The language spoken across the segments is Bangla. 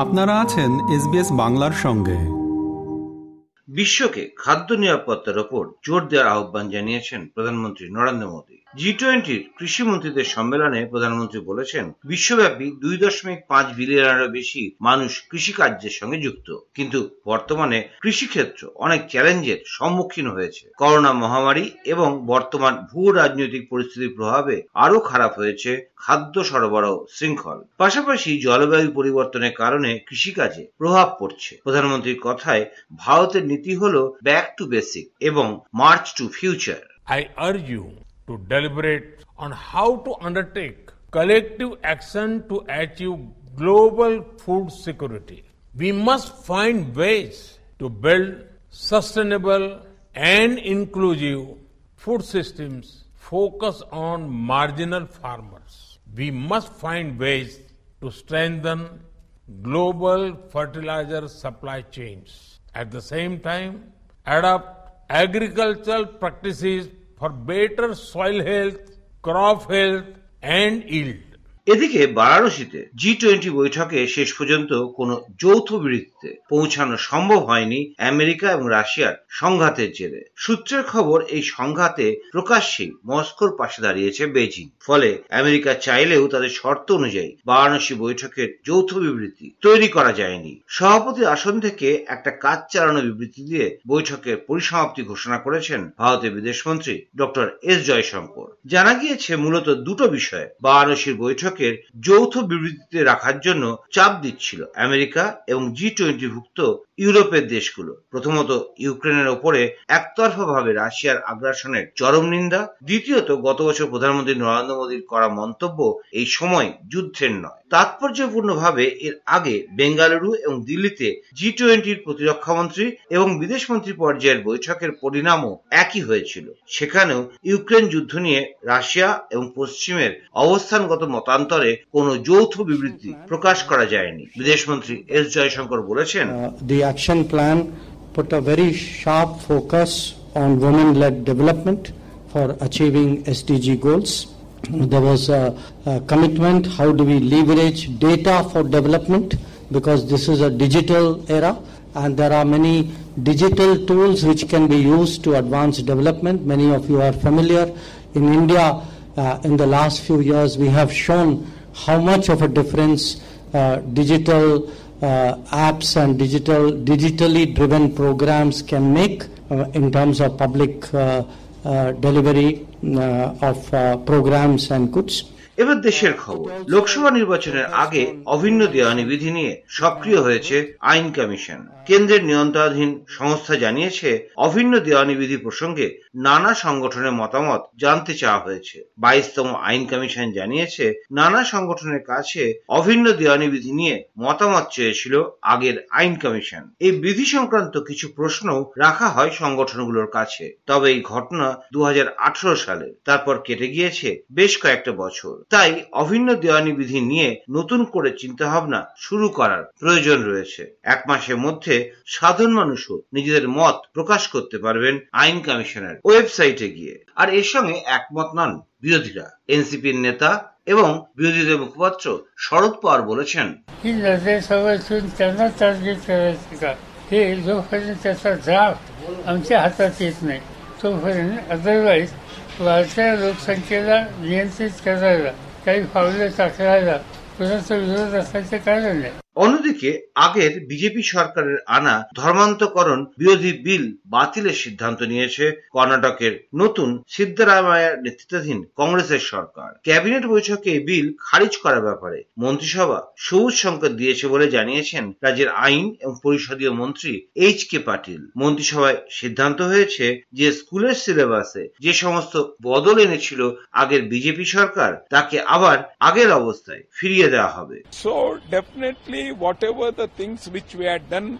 আপনারা আছেন এসবিএস বাংলার সঙ্গে। বিশ্বকে খাদ্য নিরাপত্তার ওপর জোর দেওয়ার আহ্বান জানিয়েছেন প্রধানমন্ত্রী নরেন্দ্র মোদী। জি টোয়েন্টির কৃষি মন্ত্রীদের সম্মেলনে প্রধানমন্ত্রী বলেছেন, বিশ্বব্যাপী দুই দশমিক পাঁচ বিলিয়নেরও বেশি মানুষ কৃষিকার্যের সঙ্গে যুক্ত। কিন্তু বর্তমানে কৃষিক্ষেত্র অনেক চ্যালেঞ্জের সম্মুখীন হয়েছে। করোনা মহামারী এবং বর্তমান ভূ রাজনৈতিক পরিস্থিতির প্রভাবে আরও খারাপ হয়েছে খাদ্য সরবরাহ শৃঙ্খল। পাশাপাশি জলবায়ু পরিবর্তনের কারণে কৃষিকাজে প্রভাব পড়ছে। প্রধানমন্ত্রীর কথায়, ভারতের নীতি হল ব্যাক টু বেসিক এবং march to future I urge you to deliberate on how to undertake collective action to achieve global food security. We must find ways to build sustainable and inclusive food systems focus on marginal farmers. We must find ways to strengthen global fertilizer supply chains. At the same time, adopt agricultural practices for better soil health, crop health, and yield. এদিকে বারাণসীতে জি টোয়েন্টি বৈঠকে শেষ পর্যন্ত কোনো যৌথ বিবৃতিতে পৌঁছানো সম্ভব হয়নি আমেরিকা এবং রাশিয়ার সংঘাতের জেরে। সূত্রের খবর, এই সংঘাতে প্রকাশ্যেই মস্কোর পাশে দাঁড়িয়েছে বেজিং ফলে আমেরিকা চাইলেও তাদের শর্ত অনুযায়ী বারাণসী বৈঠকের যৌথ বিবৃতি তৈরি করা যায়নি। সভাপতি আসন থেকে একটা কাজ চালানো বিবৃতি দিয়ে বৈঠকের পরিসমাপ্তি ঘোষণা করেছেন ভারতের বিদেশমন্ত্রী ডক্টর এস জয়শঙ্কর। জানা গিয়েছে, মূলত দুটো বিষয়ে বারাণসীর বৈঠকের যৌথ বিবৃতিতে রাখার জন্য চাপ দিচ্ছিল আমেরিকা এবং জি টোয়েন্টি ভুক্ত ইউরোপের দেশগুলো। প্রথমত ইউক্রেনের ওপরে একতরফাভাবে রাশিয়ার আগ্রাসনের চরম নিন্দা, দ্বিতীয়ত গত বছর প্রধানমন্ত্রী নরেন্দ্র মোদীর করা মন্তব্য এই সময় যুদ্ধের নয়। তাৎপর্যপূর্ণভাবে এর আগে বেঙ্গালুরু এবং দিল্লিতে জি টোয়েন্টির প্রতিরক্ষামন্ত্রী এবং বিদেশমন্ত্রী পর্যায়ের বৈঠকের পরিণামও একই হয়েছিল সেখানেও ইউক্রেন যুদ্ধ নিয়ে রাশিয়া এবং পশ্চিমের অবস্থানগত মতান্তরে কোনো যৌথ বিবৃতি প্রকাশ করা যায়নি বিদেশমন্ত্রী এস জয়শঙ্কর বলেছেন Uh, the action plan put a very sharp focus on women-led development for achieving SDG goals. There was a, a commitment, how do we leverage data for development because this is a digital era and there are many digital tools which can be used to advance development. Many of you are familiar. In India, uh, in the last few years, we have shown how much of a difference uh, digital uh, apps and digital digitally driven programs can make uh, in terms of public uh, uh, delivery of programmes and goods. এবার দেশের খবর লোকসভা নির্বাচনের আগে অভিন্ন দেওয়ানি বিধি নিয়ে সক্রিয় হয়েছে আইন কমিশন কেন্দ্রের নিয়ন্ত্রণাধীন সংস্থা জানিয়েছে, অভিন্ন দেওয়ানি বিধি প্রসঙ্গে নানা সংগঠনের মতামত জানতে চাওয়া হয়েছে। বাইশতম আইন কমিশন জানিয়েছে, নানা সংগঠনের কাছে অভিন্ন দেওয়ানি বিধি নিয়ে মতামত চেয়েছিল আগের আইন কমিশন। এই বিধি সংক্রান্ত কিছু প্রশ্ন রাখা হয় সংগঠনগুলোর কাছে। তবে এই ঘটনা দু হাজার আঠারো সালে, তারপর কেটে গিয়েছে বেশ কয়েকটা বছর। তাই অভিন্ন দেওয়ানি বিধি নিয়ে নতুন করে চিন্তাভাবনা শুরু করার প্রয়োজন রয়েছে। এক মাসের মধ্যে সাধারণ মানুষও নিজেদের মত প্রকাশ করতে পারবেন আইন কমিশনের ওয়েবসাইটে গিয়ে আর এর সঙ্গে একমত নন বিরোধীরা এনসিপির নেতা এবং বিরোধীদের মুখপাত্র শরদ পাওয়ার বলেছেন ही निर्देशावरतून त्यांना टार्गेट करायचं का हे जोपर्यंत त्याचा ड्राफ्ट आमच्या हातात येत नाही तोपर्यंत अदरवाईज वाढत्या लोकसंख्येला नियंत्रित करायला काही पावले टाकायला कुणाचा विरोध असण्याचे कारण नाही অন্যদিকে, আগের বিজেপি সরকারের আনা ধর্মান্তকরণ বিরোধী বিল বাতিলের সিদ্ধান্ত নিয়েছে কর্ণাটকের নতুন সিদ্ধারামায়ার নেতৃত্বাধীন কংগ্রেসের সরকার। ক্যাবিনেট বৈঠকে বিল খারিজ করার ব্যাপারে মন্ত্রিসভা সবুজ সংকেত দিয়েছে বলে জানিয়েছেন রাজ্যের আইন এবং পরিষদীয় মন্ত্রী এইচ কে পাটিল। মন্ত্রিসভায় সিদ্ধান্ত হয়েছে যে স্কুলের সিলেবাসে যে সমস্ত বদল এনেছিল আগের বিজেপি সরকার, তাকে আবার আগের অবস্থায় ফিরিয়ে দেওয়া হবে। So definitely whatever the things which we had done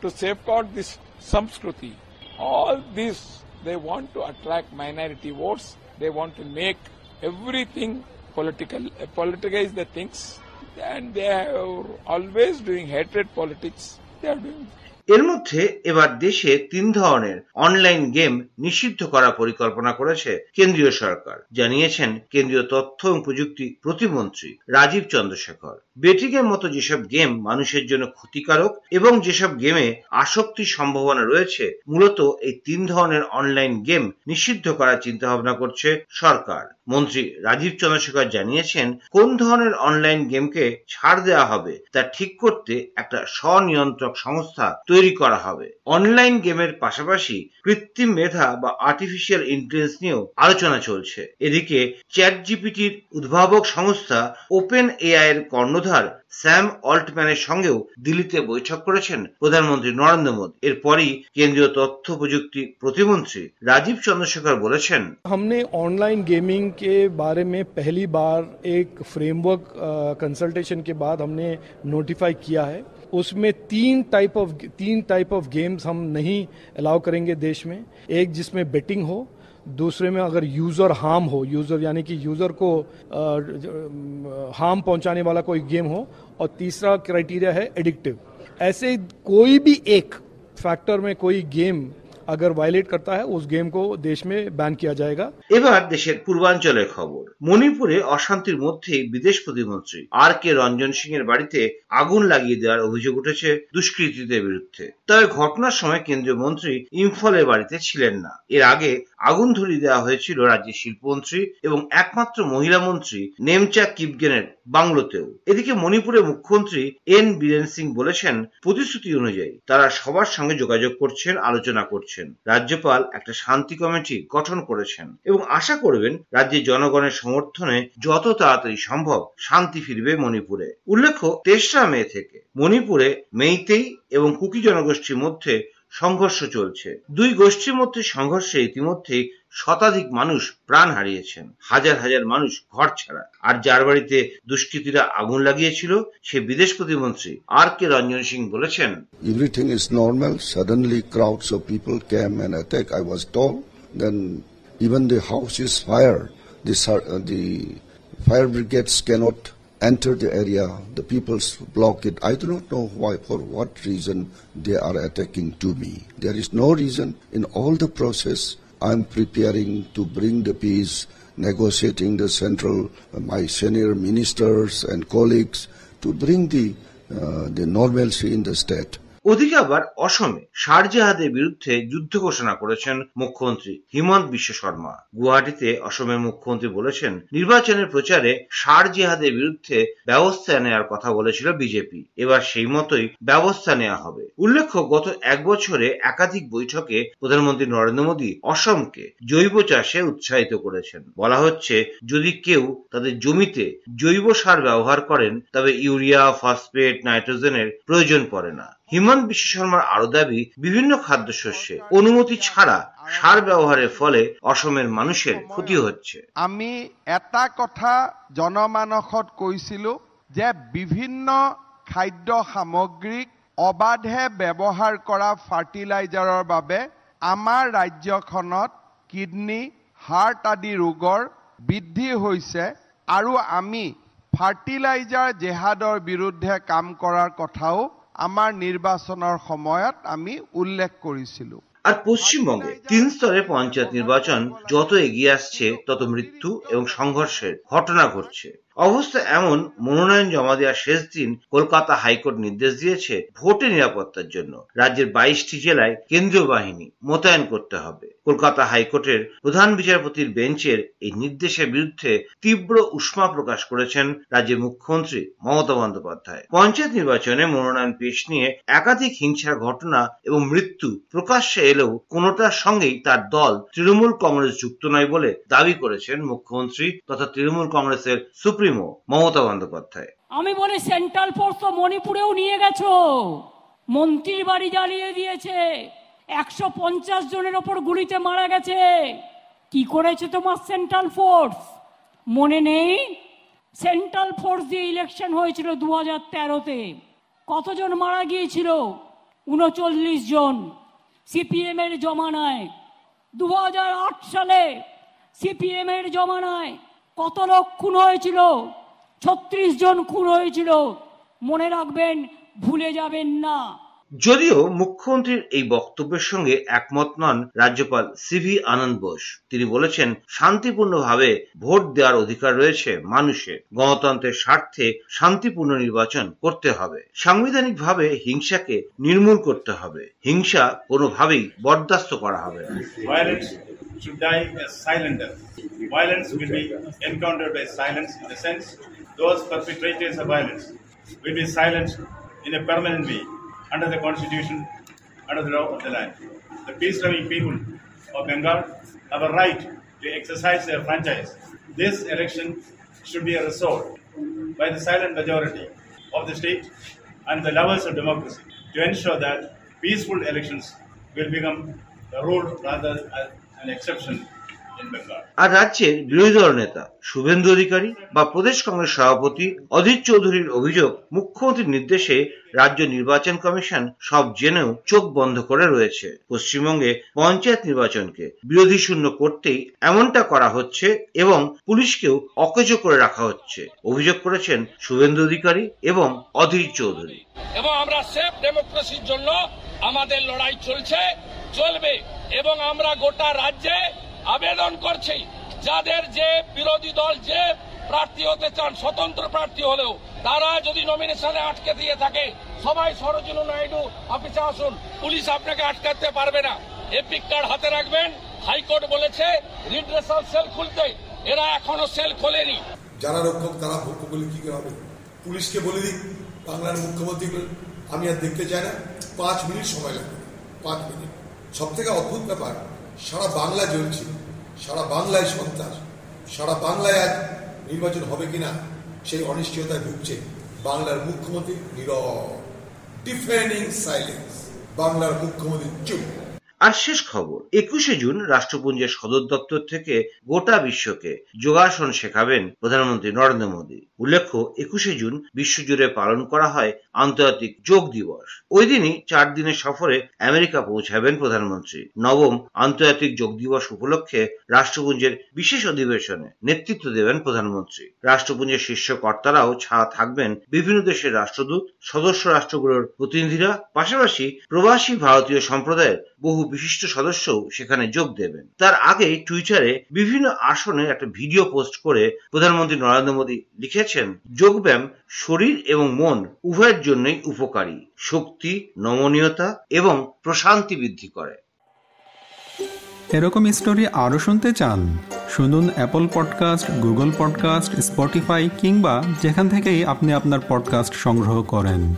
to safeguard this Samskruti, all this they want to attract minority votes. They want to make everything political, uh, politicize the things, and they are always doing hatred politics. They are doing এর মধ্যে এবার দেশে তিন ধরনের অনলাইন গেম নিষিদ্ধ করার পরিকল্পনা করেছে কেন্দ্রীয় সরকার। জানিয়েছেন কেন্দ্রীয় তথ্য এবং প্রযুক্তি প্রতিমন্ত্রী রাজীব চন্দ্রশেখর। বেটিংয়ের মতো যেসব গেম মানুষের জন্য ক্ষতিকারক এবং যেসব গেমে আসক্তির সম্ভাবনা রয়েছে, মূলত এই তিন ধরনের অনলাইন গেম নিষিদ্ধ করার চিন্তা ভাবনা করছে সরকার। মন্ত্রী রাজীব চন্দ্রশেখর জানিয়েছেন, কোন ধরনের অনলাইন গেমকে ছাড় দেওয়া হবে তা ঠিক করতে একটা স্বনিয়ন্ত্রক সংস্থা তৈরি করা হবে। অনলাইন গেমের পাশাপাশি কৃত্রিম মেধা বা আর্টিফিশিয়াল ইন্টেলিজেন্স নিয়েও আলোচনা চলছে। এদিকে চ্যাট জিপিটির উদ্ভাবক সংস্থা ওপেন এআই এর কর্ণধার স্যাম অল্টম্যানের সঙ্গেও দিল্লিতে বৈঠক করেছেন প্রধানমন্ত্রী নরেন্দ্র মোদী এরপরই কেন্দ্রীয় তথ্য প্রযুক্তি প্রতিমন্ত্রী রাজীব চন্দ্রশেখর বলেছেন हमने ऑनलाइन गेमिंग के बारे में पहली बार एक फ्रेमवर्क कंसल्टेशन के बाद हमने नोटिफाई किया है उसमें तीन टाइप ऑफ तीन टाइप ऑफ गेम्स हम नहीं अलाउ करेंगे देश में एक जिसमें बेटिंग हो दूसरे में अगर यूज़र हार्म हो यूज़र यानी कि यूज़र को हार्म पहुँचाने वाला कोई गेम हो, और तीसरा क्राइटेरिया है एडिक्टिव ऐसे कोई भी एक फैक्टर में कोई गेम अगर वायलेट करता है उस गेम को देश में बैन किया जाएगा এবার দেশের পূর্বাঞ্চলের খবর মণিপুরে অশান্তির মধ্যেই বিদেশ প্রতিমন্ত্রী আর কে রঞ্জন সিং এর বাড়িতে আগুন লাগিয়ে দেওয়ার অভিযোগ উঠেছে দুষ্কৃতীদের বিরুদ্ধে তবে ঘটনার সময় কেন্দ্রীয় মন্ত্রী ইম্ফলের বাড়িতে ছিলেন না এর আগে আগুন ধরিয়ে দেওয়া হয়েছিল রাজ্যের শিল্পমন্ত্রী এবং একমাত্র মহিলা মন্ত্রী নেমচা কিপগেনের বাংলোতেও। এদিকে মণিপুরের মুখ্যমন্ত্রী এন বীরেন সিং বলেছেন, প্রতিশ্রুতি অনুযায়ী তারা সবার সঙ্গে যোগাযোগ করছেন, আলোচনা করছেন। রাজ্যপাল একটা শান্তি কমিটি গঠন করেছেন এবং আশা করবেন রাজ্যের জনগণের সমর্থনে যত তাড়াতাড়ি সম্ভব শান্তি ফিরবে মণিপুরে। উল্লেখ্য, তেসরা মে থেকে মণিপুরে মেইতেই এবং কুকি জনগোষ্ঠীর মধ্যে সংঘর্ষ চলছে। দুই গোষ্ঠীর মধ্যে সংঘর্ষে ইতিমধ্যেই শতাধিক মানুষ প্রাণ হারিয়েছেন হাজার হাজার মানুষ ঘর ছাড়া আর যার বাড়িতে দুষ্কৃতীরা আগুন লাগিয়েছিল সে বিদেশ প্রতিমন্ত্রী আর কে রঞ্জন সিং বলেছেন Everything is normal. Suddenly, crowds of people came and attacked. I was told. Then, even the house is fire. The, sur- uh, the fire enter the area. The people block it. I do not know why, for what reason they are attacking to me. There is no reason. In all the process, I am preparing to bring the peace, negotiating the central, uh, my senior ministers and colleagues to bring the, uh, the normalcy in the state. ওদিকে আবার অসমে শারজাহাদের বিরুদ্ধে যুদ্ধ ঘোষণা করেছেন মুখ্যমন্ত্রী হিমন্ত বিশ্ব শর্মা। গুয়াহাটিতে অসমের মুখ্যমন্ত্রী বলেছেন, নির্বাচনের প্রচারে শারজাহাদের বিরুদ্ধে ব্যবস্থা নেওয়ার কথা বলেছিল বিজেপি। এবার সেই মতোই ব্যবস্থা নেওয়া হবে। উল্লেখ্য, গত এক বছরে একাধিক বৈঠকে প্রধানমন্ত্রী নরেন্দ্র মোদী অসমকে জৈব চাষে উৎসাহিত করেছেন। বলা হচ্ছে, যদি কেউ তাদের জমিতে জৈব সার ব্যবহার করেন, তবে ইউরিয়া, ফসফেট, নাইট্রোজেনের প্রয়োজন পড়ে না। হিমন্ত বিশ্ব শর্মার আরও দাবি, বিভিন্ন খাদ্যশস্যে অনুমতি ছাড়া সার ব্যবহারের ফলে অসমের মানুষের ক্ষতি হচ্ছে। আমি এটা কথা জনমানসত কৈছিলো যে বিভিন্ন খাদ্য সামগ্ৰীক অবাধে ব্যৱহাৰ কৰা ফাৰ্টিলাইজাৰৰ বাবে আমাৰ ৰাজ্যখনত কিডনী, হাৰ্ট আদি ৰোগৰ বৃদ্ধি হৈছে আৰু আমি ফাৰ্টিলাইজাৰ জেহাদৰ বিৰুদ্ধে কাম কৰাৰ কথাও আমাৰ নিৰ্বাচনৰ সময়ত আমি উল্লেখ কৰিছিলোঁ। আর পশ্চিমবঙ্গে তিন স্তরের পঞ্চায়েত নির্বাচন যত এগিয়ে আসছে, তত মৃত্যু এবং সংঘর্ষের ঘটনা ঘটছে। অবস্থা এমন, মনোনয়ন জমা দেওয়ার শেষ দিন কলকাতা হাইকোর্ট নির্দেশ দিয়েছে ভোটের নিরাপত্তার জন্য। রাজ্যের বাইশটি জেলায় কেন্দ্রীয় বাহিনী মোতায়েন করতে হবে। কলকাতা হাইকোর্টের প্রধান বিচারপতির বেঞ্চের এই নির্দেশের বিরুদ্ধে তীব্র উষ্মা প্রকাশ করেছেন রাজ্যের মুখ্যমন্ত্রী মমতা বন্দ্যোপাধ্যায়। পঞ্চায়েত নির্বাচনে মনোনয়ন পেশ নিয়ে একাধিক হিংসার ঘটনা এবং মৃত্যু প্রকাশ্যে এলেও কোনোটার সঙ্গেই তার দল তৃণমূল কংগ্রেস যুক্ত নয় বলে দাবি করেছেন মুখ্যমন্ত্রী তথা তৃণমূল কংগ্রেসের সুপ্রিমো মমতা বন্দ্যোপাধ্যায়। আমি বলি সেন্ট্রাল ফোর্স তো মণিপুরেও নিয়ে গেছো। মন্ত্রীর বাড়ি জ্বালিয়ে দিয়েছে। একশো পঞ্চাশ জনের ওপর গুলিতে মারা গেছে। কি করেছে তোমার সেন্ট্রাল ফোর্স? মনে নেই? সেন্ট্রাল ফোর্স দিয়ে ইলেকশন হয়েছিল দু হাজার তেরোতে। কতজন মারা গিয়েছিল? উনচল্লিশ জন। সিপিএম এর জমানায়। দু হাজার আট সালে সিপিএম এর জমানায় কত লোক খুন হয়েছিল? ছত্রিশ জন খুন হয়েছিল। মনে রাখবেন ভুলে যাবেন না। যদিও মুখ্যমন্ত্রীর এই বক্তব্যের সঙ্গে একমত নন রাজ্যপাল সিভি আনন্দ বোস। তিনি বলেছেন শান্তিপূর্ণভাবে ভোট দেওয়ার অধিকার রয়েছে মানুষের। গণতন্ত্রের স্বার্থে শান্তিপূর্ণ নির্বাচন করতে হবে। সাংবিধানিকভাবে হিংসাকে নির্মূল করতে হবে। হিংসা কোনোভাবেই বরদাস্ত করা হবে না। Should die a silent death. Violence will be encountered by silence in the sense those perpetrators of violence will be silenced in a permanent way under the constitution, under the law of the land. The peace-loving people of Bengal have a right to exercise their franchise. This election should be a resort by the silent majority of the state and the lovers of democracy to ensure that peaceful elections will become the rule rather than an exception in Bengal. আর রাজ্যের বিরোধী দল নেতা শুভেন্দু অধিকারী বা প্রদেশ কংগ্রেস সভাপতি অধীর চৌধুরীর অভিযোগ মুখ্যমন্ত্রীর নির্দেশে রাজ্য নির্বাচন কমিশন সব জেনেও চোখ বন্ধ করে রয়েছে। পশ্চিমবঙ্গে পঞ্চায়েত নির্বাচনকে বিরোধী শূন্য করতেই এমনটা করা হচ্ছে এবং পুলিশকেও অকেজো করে রাখা হচ্ছে। অভিযোগ করেছেন শুভেন্দু অধিকারী এবং অধীর চৌধুরী। এবং আমরা সেফ ডেমোক্রেসির জন্য আমাদের লড়াই চলছে চলবে। এবং আমরা গোটা রাজ্যে আবেদন করছি, যাদের যে বিরোধী দল যে প্রার্থী হতে চান, স্বতন্ত্র প্রার্থী হলেও, তারা যদি নমিনেশনে আটকে দিয়ে থাকে, সবাই সরোজিনু নাইডু, অফিসে আসুন, পুলিশ আপনাকে আটকাতে পারবে না। এপিক কার্ড হাতে রাখবেন, হাইকোর্ট বলেছে, রিড্রেসাল সেল খুলতে, এরা এখনও সেল খোলেনি। যারা রক্ষক, তারা ভক্ষ বলে কি হবে? পুলিশকে বলে দিক বাংলার মুখ্যমন্ত্রী, আমি আর দেখতে চাই না, পাঁচ মিনিট সময় লাগবে, পাঁচ মিনিট। সব থেকে অদ্ভুত ব্যাপার, সারা বাংলা জ্বলছে, সারা বাংলায় সন্ত্রাস, সারা বাংলায় আজ নির্বাচন হবে কিনা সেই অনিশ্চয়তায় ভুগছে বাংলার মুখ্যমন্ত্রী নীরব। ডিফেন্ডিং সাইলেন্স বাংলার মুখ্যমন্ত্রী চুপ। আর শেষ খবর, একুশে জুন রাষ্ট্রপুঞ্জের সদর দপ্তর থেকে গোটা বিশ্বকে যোগাসন শেখাবেন প্রধানমন্ত্রী নরেন্দ্র মোদী। উল্লেখ্য, একুশে জুন বিশ্বজুড়ে পালন করা হয় আন্তর্জাতিক যোগ দিবস। ওই দিনই চার দিনের সফরে আমেরিকা পৌঁছাবেন প্রধানমন্ত্রী। নবম আন্তর্জাতিক যোগ দিবস উপলক্ষে রাষ্ট্রপুঞ্জের বিশেষ অধিবেশনে নেতৃত্ব দেবেন প্রধানমন্ত্রী। রাষ্ট্রপুঞ্জের শীর্ষ কর্তারাও ছাড়া থাকবেন বিভিন্ন দেশের রাষ্ট্রদূত, সদস্য রাষ্ট্রগুলোর প্রতিনিধিরা, পাশাপাশি প্রবাসী ভারতীয় সম্প্রদায়ের বহু বিশিষ্ট সদস্যও সেখানে যোগ দেবেন। তার আগে টুইটারে বিভিন্ন আসনে একটা ভিডিও পোস্ট করে প্রধানমন্ত্রী নরেন্দ্র মোদী লিখেছেন, যোগব্যায়াম শরীর এবং মন উভয়ের জন্যই উপকারী। শক্তি, নমনীয়তা এবং প্রশান্তি বৃদ্ধি করে। এরকম স্টোরি আরও শুনতে চান, শুনুন Apple podcast Google podcast Spotify কিংবা যেখান থেকেই আপনি আপনার পডকাস্ট সংগ্রহ করেন।